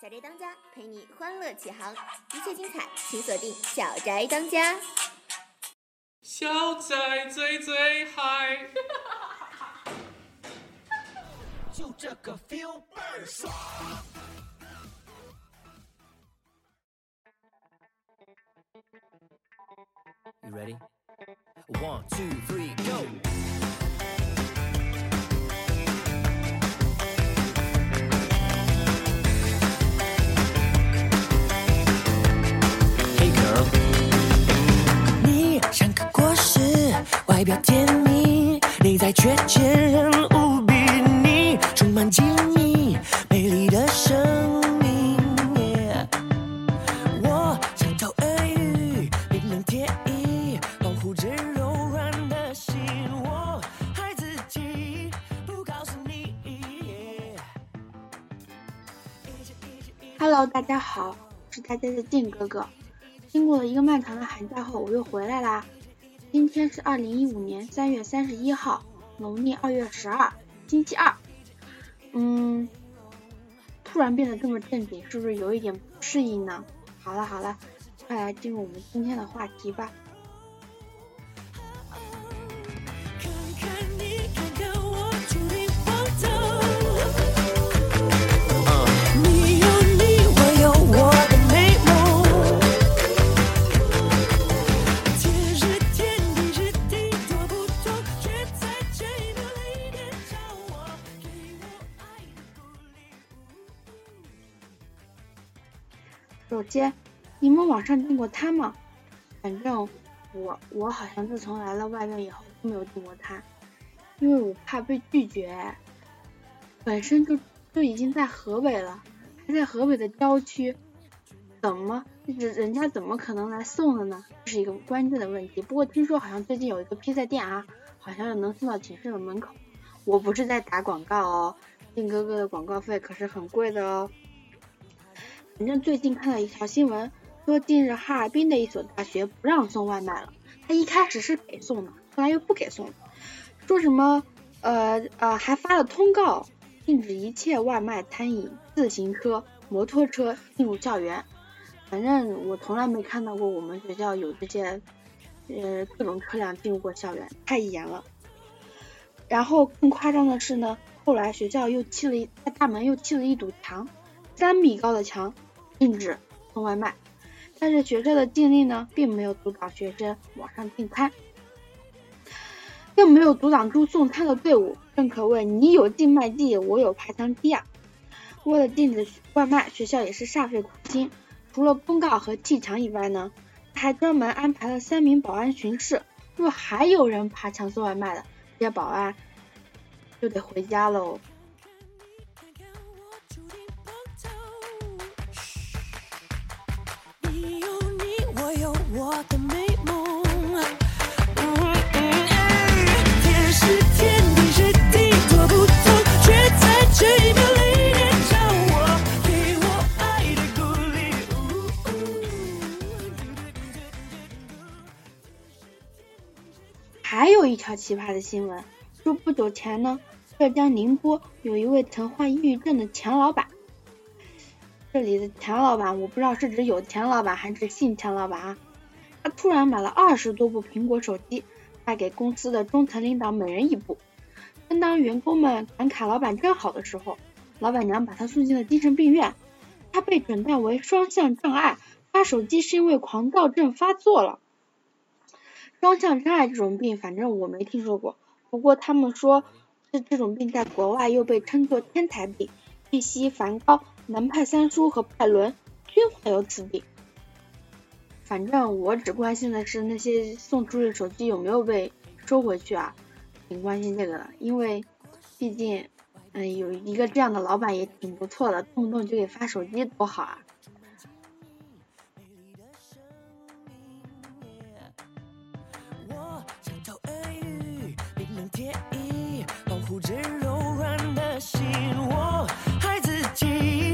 小宅当家陪你欢乐起航，一切精彩请锁定《小宅当家》。小宅最最嗨，就这个 feel 倍儿爽。You ready? One, two, three, go! 在却坚韧无比。你充满机密，美丽的生命。Yeah 我像头耳语，冰冷贴衣，保护着柔软的心。我害自己，不告诉你。Hello，大家好，我是大家的静哥哥。经过了一个漫长的寒假后，我又回来啦。今天是二零一五年三月三十一号，农历二月十二，星期二。嗯，突然变得这么正经，是不是有一点不适应呢？好了好了，快来进入我们今天的话题吧。首先，你们网上订过餐吗？反正我我好像自从来了外面以后都没有订过餐，因为我怕被拒绝。本身就就已经在河北了，还在河北的郊区，怎么人人家怎么可能来送的呢？这是一个关键的问题。不过听说好像最近有一个披萨店啊，好像能送到寝室的门口。我不是在打广告哦，靖哥哥的广告费可是很贵的哦。反正最近看到一条新闻，说近日哈尔滨的一所大学不让送外卖了。他一开始是给送的，后来又不给送了，说什么呃呃还发了通告，禁止一切外卖、餐饮、自行车、摩托车进入校园。反正我从来没看到过我们学校有这些呃各种车辆进入过校园，太严了。然后更夸张的是呢，后来学校又砌了一在大门又砌了一堵墙，三米高的墙，禁止送外卖。但是学校的禁令呢，并没有阻挡学生网上订餐，更没有阻挡住送餐的队伍，正可谓你有禁卖地，我有爬墙梯啊！为了禁止外卖，学校也是煞费苦心，除了公告和砌墙以外呢，还专门安排了三名保安巡视。若还有人爬墙送外卖的，这些保安就得回家喽。我的美梦。嗯嗯哎天是天，地是地，多不同，却在这一秒里点着我，给我爱的鼓励。还有一条奇葩的新闻，说不久前呢，浙江宁波有一位曾患抑郁症的钱老板。这里的钱老板，我不知道是指有钱老板还是姓钱老板啊。他突然买了二十多部苹果手机，卖给公司的中层领导每人一部。正当员工们感慨老板真好的时候，老板娘把他送进了精神病院。他被诊断为双向障碍，发手机是因为狂躁症发作了。双向障碍这种病，反正我没听说过。不过他们说，这这种病在国外又被称作天才病，碧溪、梵高、南派三叔和拜伦均患有此病。反正我只关心的是那些送出去的手机有没有被收回去啊，挺关心这个的，因为毕竟，嗯，有一个这样的老板也挺不错的，动不动就给发手机多好啊。我像头耳语，冰冷贴衣，保护着柔软的心。我害自己，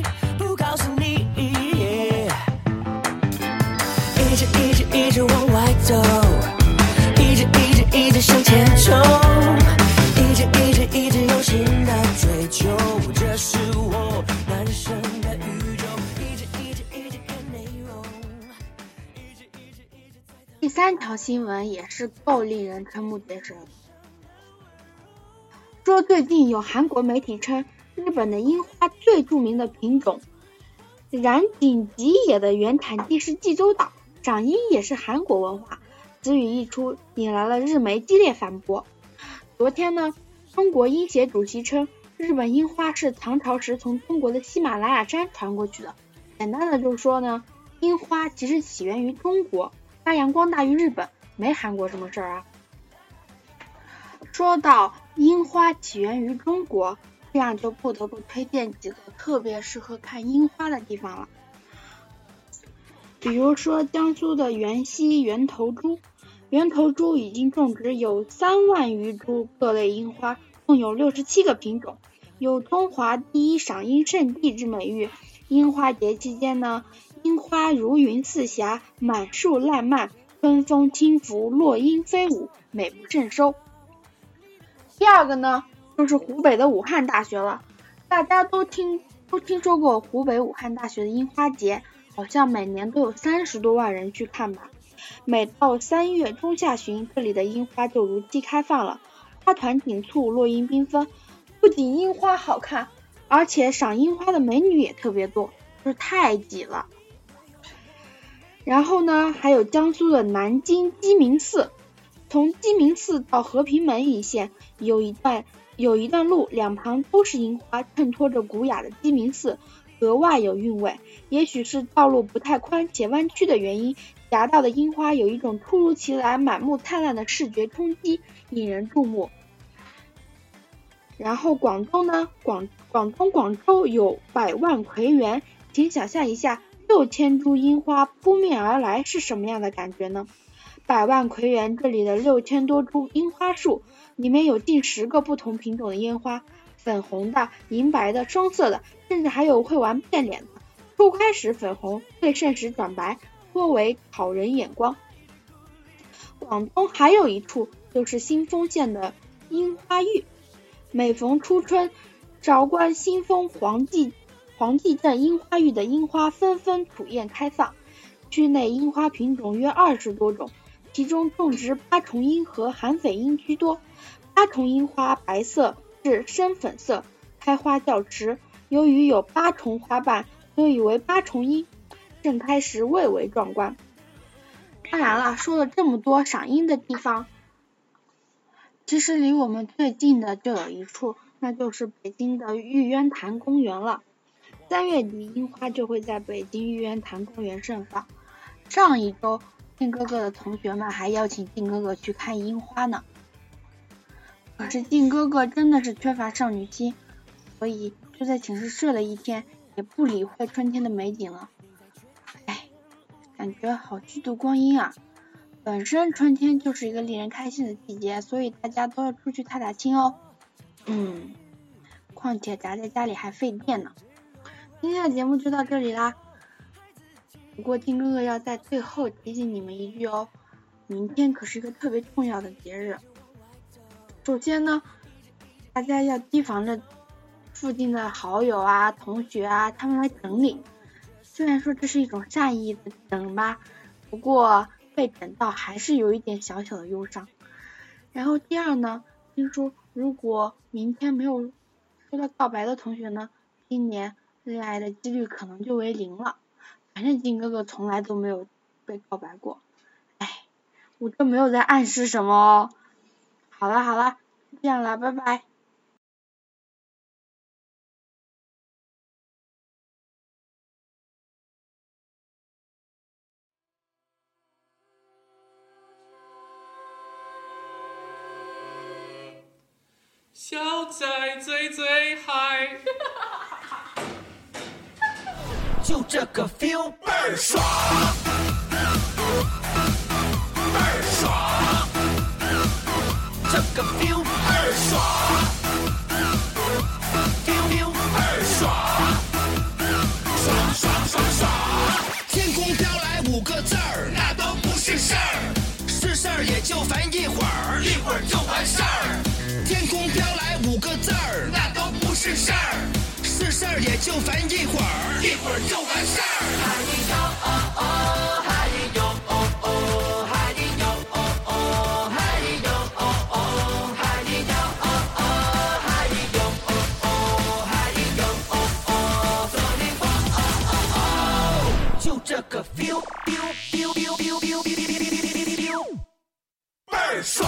这条新闻也是够令人瞠目结舌，说最近有韩国媒体称，日本的樱花最著名的品种染井吉野的原产地是济州岛，赏樱也是韩国文化。此语一出，引来了日媒激烈反驳。昨天呢，中国樱协主席称，日本樱花是唐朝时从中国的喜马拉雅山传过去的。简单的就说呢，樱花其实起源于中国，发扬光大于日本，没韩国什么事儿啊。说到樱花起源于中国，这样就不得不推荐几个特别适合看樱花的地方了。比如说江苏的源溪源头渚。源头渚已经种植有三万余株各类樱花，共有六十七个品种，有“中华第一赏樱圣地”之美誉。樱花节期间呢，樱花如云似霞，满树烂漫，春风轻拂，落英飞舞，美不胜收。第二个呢，就是湖北的武汉大学了，大家都听都听说过湖北武汉大学的樱花节，好像每年都有三十多万人去看吧。每到三月中下旬，这里的樱花就如期开放了，花团锦簇，落英缤纷。不仅樱花好看，而且赏樱花的美女也特别多，就是太挤了。然后呢，还有江苏的南京鸡鸣寺，从鸡鸣寺到和平门一线有一段有一段路，两旁都是樱花，衬托着古雅的鸡鸣寺，格外有韵味。也许是道路不太宽且弯曲的原因。夹道的樱花有一种突如其来、满目灿烂的视觉冲击，引人注目。然后广东呢，广广东广州有百万葵园，请想象一下，六千株樱花扑面而来是什么样的感觉呢？百万葵园这里的六千多株樱花树，里面有近十个不同品种的烟花，粉红的、银白的、双色的，甚至还有会玩变脸的，初开时粉红，最盛时转白。颇为讨人眼光。广东还有一处就是新丰县的樱花峪，每逢初春，韶关新丰黄继黄帝镇樱花峪的樱花纷纷吐艳开放。区内樱花品种约二十多种，其中种植八重樱和寒绯樱居多。八重樱花白色至深粉色，开花较迟，由于有八重花瓣，所以为八重樱。盛开时蔚为壮观。当然了，说了这么多赏樱的地方，其实离我们最近的就有一处，那就是北京的玉渊潭公园了。三月底，樱花就会在北京玉渊潭公园盛放。上一周，靖哥哥的同学们还邀请靖哥哥去看樱花呢。可是靖哥哥真的是缺乏少女心，所以就在寝室睡了一天，也不理会春天的美景了。哎感觉好虚度光阴啊！本身春天就是一个令人开心的季节，所以大家都要出去踏踏青哦。嗯，况且宅在家里还费电呢。今天的节目就到这里啦。不过金哥哥要在最后提醒你们一句哦，明天可是一个特别重要的节日。首先呢，大家要提防着附近的好友啊、同学啊，他们来整理。虽然说这是一种善意的整吧，不过被整到还是有一点小小的忧伤。然后第二呢，听说如果明天没有收到告白的同学呢，今年恋爱的几率可能就为零了。反正金哥哥从来都没有被告白过，哎，我这没有在暗示什么哦。好了好了，这样了，拜拜。小仔最最嗨，就这个 feel 倍儿爽，倍儿爽，这个 feel 倍儿爽，feel feel 倍儿爽，爽爽爽爽。天空飘来五个字儿，那都不是事儿，是事儿也就烦一会儿，一会儿就完事儿。天空飘来五个字儿，那都不是事儿，也就烦一会儿，一会儿就完事儿。嗨哟哦哦，嗨哟哦哦，嗨哟哦哦，嗨哟哦哦，嗨哟哦哦，嗨哟哦哦，嗨哟哦哦，就这个 feel，倍儿爽。